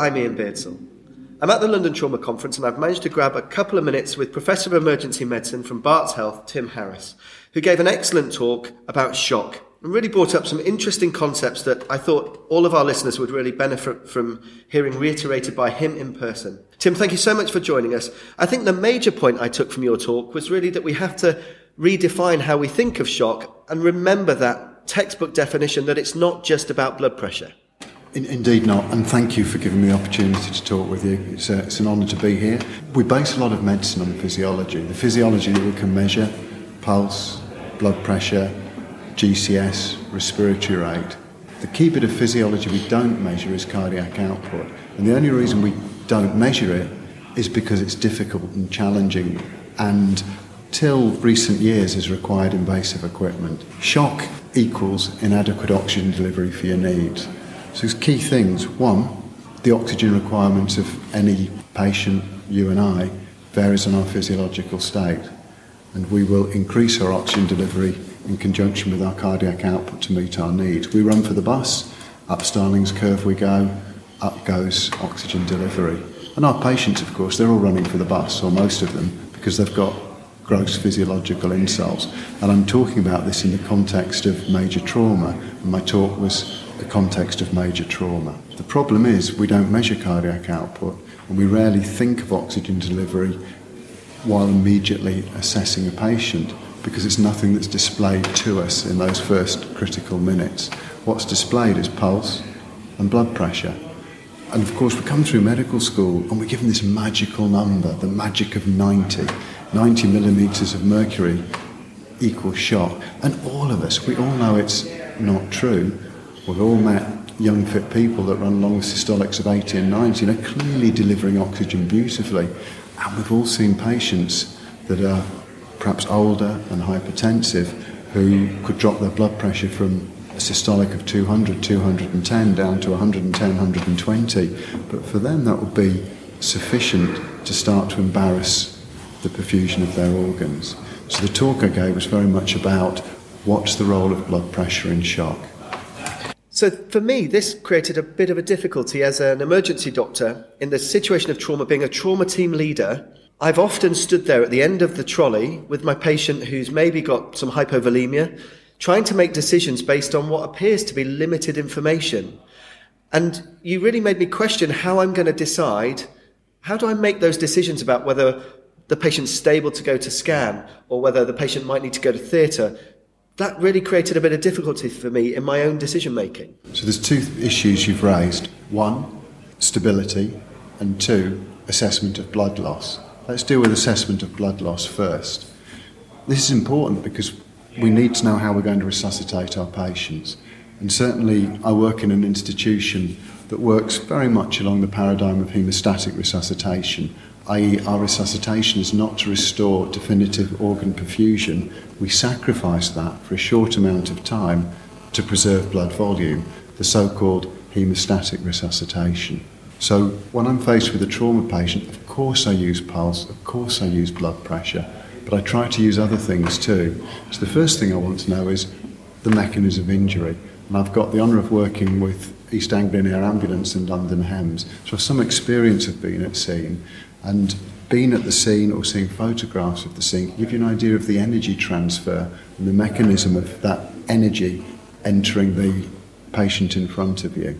I'm Iain Beardsell. I'm at the London Trauma Conference and I've managed to grab a couple of minutes with Professor of Emergency Medicine from Barts Health, Tim Harris, who gave an excellent talk about shock and really brought up some interesting concepts that I thought all of our listeners would really benefit from hearing reiterated by him in person. Tim, thank you so much for joining us. I think the major point I took from your talk was really that we have to redefine how we think of shock and remember that textbook definition that it's not just about blood pressure. In, indeed not, and thank you for giving me the opportunity to talk with you. It's, a, it's an honour to be here. We base a lot of medicine on physiology. The physiology that we can measure, pulse, blood pressure, GCS, respiratory rate. The key bit of physiology we don't measure is cardiac output. And the only reason we don't measure it is because it's difficult and challenging and till recent years has required invasive equipment. Shock equals inadequate oxygen delivery for your needs. So there's key things. One, the oxygen requirements of any patient, you and I, varies on our physiological state. And we will increase our oxygen delivery in conjunction with our cardiac output to meet our needs. We run for the bus, up Starling's curve we go, up goes oxygen delivery. And our patients, of course, they're all running for the bus, or most of them, because they've got gross physiological insults. And I'm talking about this in the context of major trauma. And my talk was the context of major trauma. The problem is we don't measure cardiac output and we rarely think of oxygen delivery while immediately assessing a patient because it's nothing that's displayed to us in those first critical minutes. What's displayed is pulse and blood pressure. And of course, we come through medical school and we're given this magical number, the magic of 90. 90 millimetres of mercury equals shock. And all of us, we all know it's not true. We've all met young fit people that run long systolics of 80 and 90 and are clearly delivering oxygen beautifully. And we've all seen patients that are perhaps older and hypertensive who could drop their blood pressure from a systolic of 200, 210 down to 110, 120. But for them, that would be sufficient to start to embarrass the perfusion of their organs. So the talk I gave was very much about what's the role of blood pressure in shock. So for me, this created a bit of a difficulty as an emergency doctor in the situation of trauma, being a trauma team leader. I've often stood there at the end of the trolley with my patient who's maybe got some hypovolemia, trying to make decisions based on what appears to be limited information. And you really made me question how I'm going to decide how do I make those decisions about whether the patient's stable to go to scan or whether the patient might need to go to theatre, that really created a bit of difficulty for me in my own decision making. So there's two issues you've raised. One, stability, and two, assessment of blood loss. Let's deal with assessment of blood loss first. This is important because we need to know how we're going to resuscitate our patients. And certainly, I work in an institution that works very much along the paradigm of hemostatic resuscitation, i.e., our resuscitation is not to restore definitive organ perfusion. We sacrifice that for a short amount of time to preserve blood volume, the so called hemostatic resuscitation. So, when I'm faced with a trauma patient, of course I use pulse, of course I use blood pressure, but I try to use other things too. So, the first thing I want to know is the mechanism of injury. And I've got the honour of working with East Anglian Air Ambulance and London HEMS, so I have some experience of being at scene. And being at the scene or seeing photographs of the scene can give you an idea of the energy transfer and the mechanism of that energy entering the patient in front of you.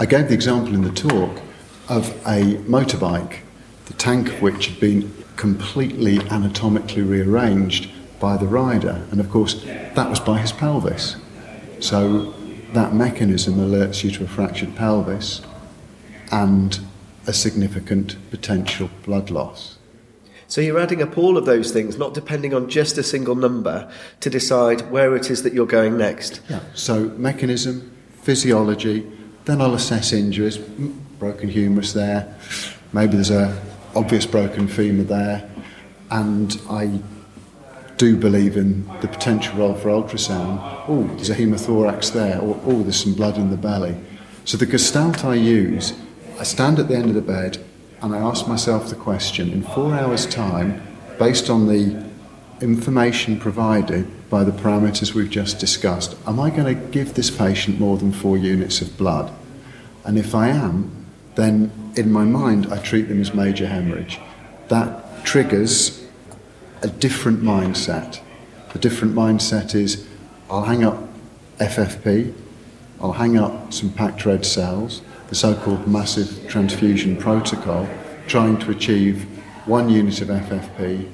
I gave the example in the talk of a motorbike, the tank of which had been completely anatomically rearranged by the rider, and of course, that was by his pelvis. So that mechanism alerts you to a fractured pelvis and a significant potential blood loss. So you're adding up all of those things, not depending on just a single number, to decide where it is that you're going next. Yeah. So mechanism, physiology, then I'll assess injuries, broken humerus there, maybe there's a obvious broken femur there, and I do believe in the potential role for ultrasound. Oh, there's a hemothorax there, or oh, there's some blood in the belly. So the gestalt I use I stand at the end of the bed and I ask myself the question in four hours' time, based on the information provided by the parameters we've just discussed, am I going to give this patient more than four units of blood? And if I am, then in my mind, I treat them as major hemorrhage. That triggers a different mindset. The different mindset is I'll hang up FFP, I'll hang up some packed red cells, the so called massive transfusion protocol, trying to achieve one unit of FFP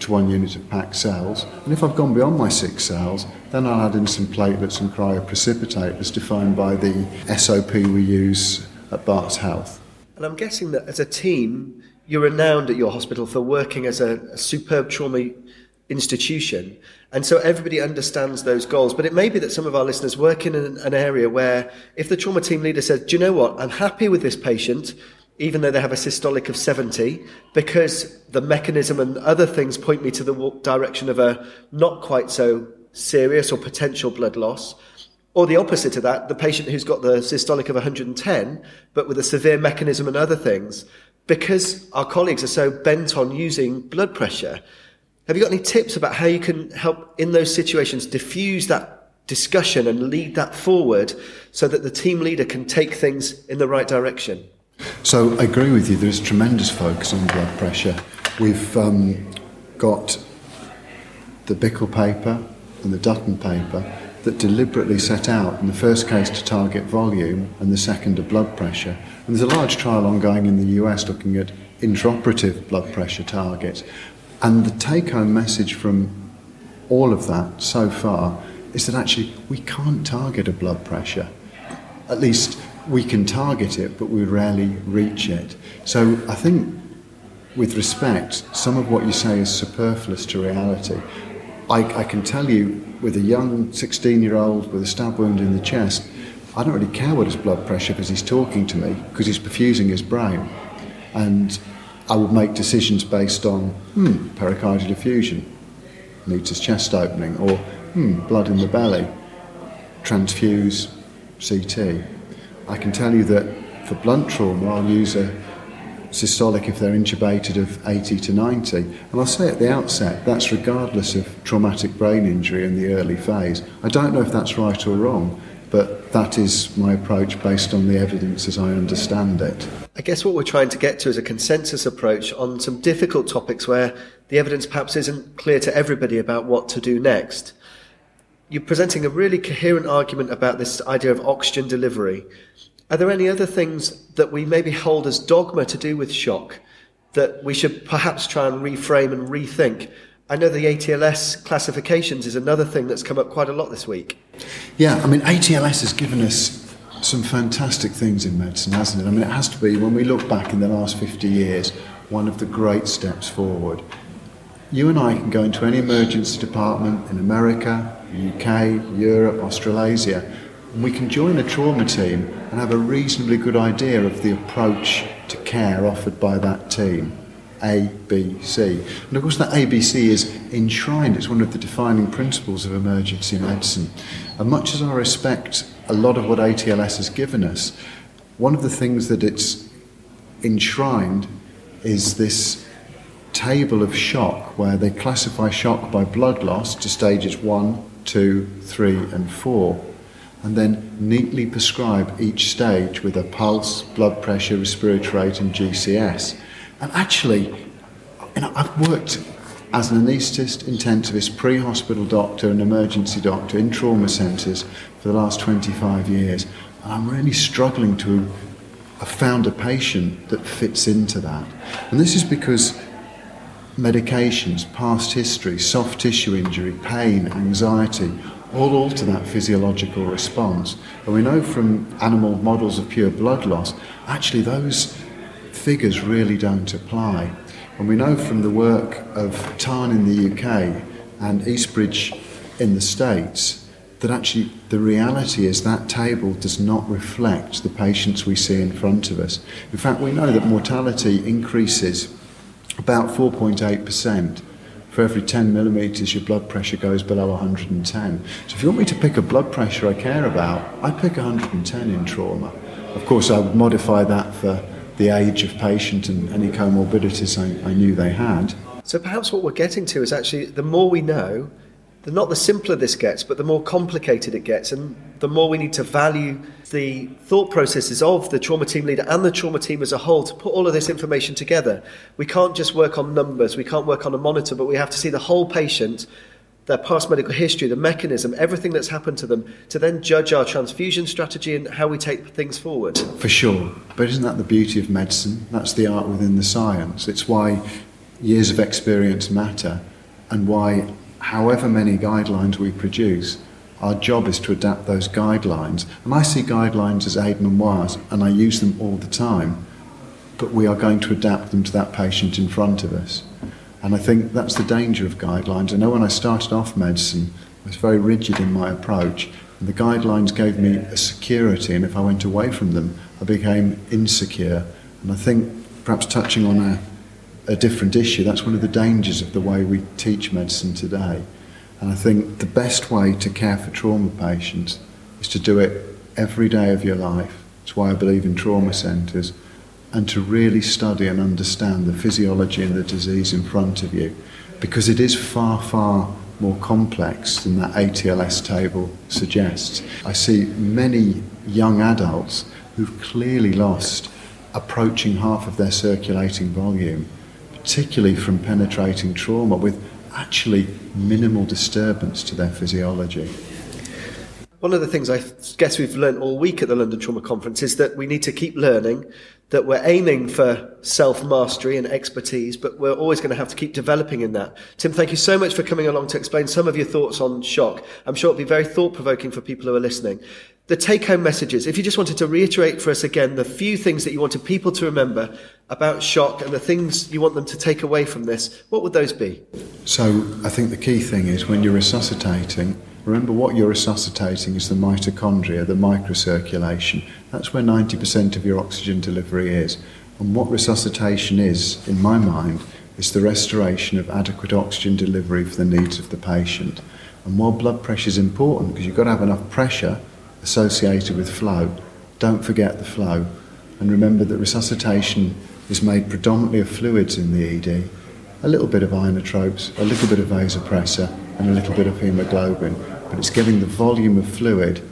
to one unit of packed cells. And if I've gone beyond my six cells, then I'll add in some platelets and cryoprecipitate as defined by the SOP we use at Barts Health. And I'm guessing that as a team, you're renowned at your hospital for working as a, a superb trauma institution. And so everybody understands those goals. But it may be that some of our listeners work in an, an, area where if the trauma team leader says, Do you know what? I'm happy with this patient, even though they have a systolic of 70, because the mechanism and other things point me to the direction of a not quite so serious or potential blood loss. Or the opposite of that, the patient who's got the systolic of 110, but with a severe mechanism and other things, because our colleagues are so bent on using blood pressure. Have you got any tips about how you can help in those situations diffuse that discussion and lead that forward so that the team leader can take things in the right direction? So I agree with you. There's tremendous focus on blood pressure. We've um, got the Bickell paper and the Dutton paper that deliberately set out, in the first case, to target volume and the second, to blood pressure. And there's a large trial ongoing in the US looking at intraoperative blood pressure targets. And the take home message from all of that so far is that actually we can't target a blood pressure. At least we can target it, but we rarely reach it. So I think, with respect, some of what you say is superfluous to reality. I, I can tell you with a young 16 year old with a stab wound in the chest, I don't really care what his blood pressure is because he's talking to me because he's perfusing his brain. And I would make decisions based on, hmm, pericardial effusion, his chest opening, or, hmm, blood in the belly, transfuse CT. I can tell you that for blunt trauma, I'll use a systolic if they're intubated of 80 to 90. And I'll say at the outset, that's regardless of traumatic brain injury in the early phase. I don't know if that's right or wrong, but that is my approach based on the evidence as I understand it. I guess what we're trying to get to is a consensus approach on some difficult topics where the evidence perhaps isn't clear to everybody about what to do next. You're presenting a really coherent argument about this idea of oxygen delivery. Are there any other things that we maybe hold as dogma to do with shock that we should perhaps try and reframe and rethink? I know the ATLS classifications is another thing that's come up quite a lot this week. Yeah, I mean, ATLS has given us some fantastic things in medicine, hasn't it? I mean, it has to be, when we look back in the last 50 years, one of the great steps forward. You and I can go into any emergency department in America, UK, Europe, Australasia, and we can join a trauma team and have a reasonably good idea of the approach to care offered by that team. A, B, C. And of course, that ABC is enshrined, it's one of the defining principles of emergency medicine. And much as I respect a lot of what ATLS has given us, one of the things that it's enshrined is this table of shock where they classify shock by blood loss to stages one, two, three, and four and then neatly prescribe each stage with a pulse, blood pressure, respiratory rate, and GCS. And actually, you know, I've worked as an anaesthetist, intensivist, pre hospital doctor, and emergency doctor in trauma centres for the last 25 years, and I'm really struggling to have found a patient that fits into that. And this is because medications, past history, soft tissue injury, pain, anxiety, all alter that physiological response. And we know from animal models of pure blood loss, actually those figures really don't apply. And we know from the work of TARN in the UK and Eastridge in the States that actually the reality is that table does not reflect the patients we see in front of us. In fact, we know that mortality increases about 4.8% for every 10 millimetres your blood pressure goes below 110. So if you want me to pick a blood pressure I care about, I'd pick 110 in trauma. Of course, I would modify that for the age of patient and any comorbidities I, I knew they had. So perhaps what we're getting to is actually the more we know, the not the simpler this gets, but the more complicated it gets, and the more we need to value the thought processes of the trauma team leader and the trauma team as a whole to put all of this information together. We can't just work on numbers, we can't work on a monitor, but we have to see the whole patient, their past medical history, the mechanism, everything that's happened to them, to then judge our transfusion strategy and how we take things forward. For sure. But isn't that the beauty of medicine? That's the art within the science. It's why years of experience matter and why, however many guidelines we produce, our job is to adapt those guidelines. And I see guidelines as aid memoirs, and I use them all the time. But we are going to adapt them to that patient in front of us. And I think that's the danger of guidelines. I know when I started off medicine, I was very rigid in my approach. And the guidelines gave me a security, and if I went away from them, I became insecure. And I think perhaps touching on a, a different issue, that's one of the dangers of the way we teach medicine today. And I think the best way to care for trauma patients is to do it every day of your life. That's why I believe in trauma centres. And to really study and understand the physiology and the disease in front of you. Because it is far, far more complex than that ATLS table suggests. I see many young adults who've clearly lost approaching half of their circulating volume, particularly from penetrating trauma with actually minimal disturbance to their physiology. One of the things I guess we've learned all week at the London Trauma Conference is that we need to keep learning, that we're aiming for self mastery and expertise, but we're always going to have to keep developing in that. Tim, thank you so much for coming along to explain some of your thoughts on shock. I'm sure it'll be very thought provoking for people who are listening. The take home messages, if you just wanted to reiterate for us again the few things that you wanted people to remember about shock and the things you want them to take away from this, what would those be? So, I think the key thing is when you're resuscitating, remember what you're resuscitating is the mitochondria, the microcirculation. That's where 90% of your oxygen delivery is. And what resuscitation is, in my mind, is the restoration of adequate oxygen delivery for the needs of the patient. And while blood pressure is important, because you've got to have enough pressure associated with flow, don't forget the flow. And remember that resuscitation is made predominantly of fluids in the ED, a little bit of inotropes, a little bit of vasopressor, and a little bit of hemoglobin. But it's getting the volume of fluid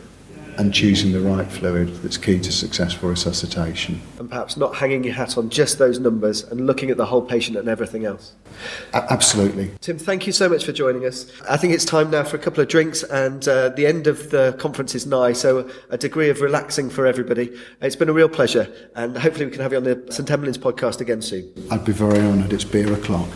and choosing the right fluid that's key to successful resuscitation. And perhaps not hanging your hat on just those numbers and looking at the whole patient and everything else. A- absolutely. Tim, thank you so much for joining us. I think it's time now for a couple of drinks, and uh, the end of the conference is nigh, so a degree of relaxing for everybody. It's been a real pleasure, and hopefully we can have you on the St Emlyn's podcast again soon. I'd be very honoured. It's beer o'clock.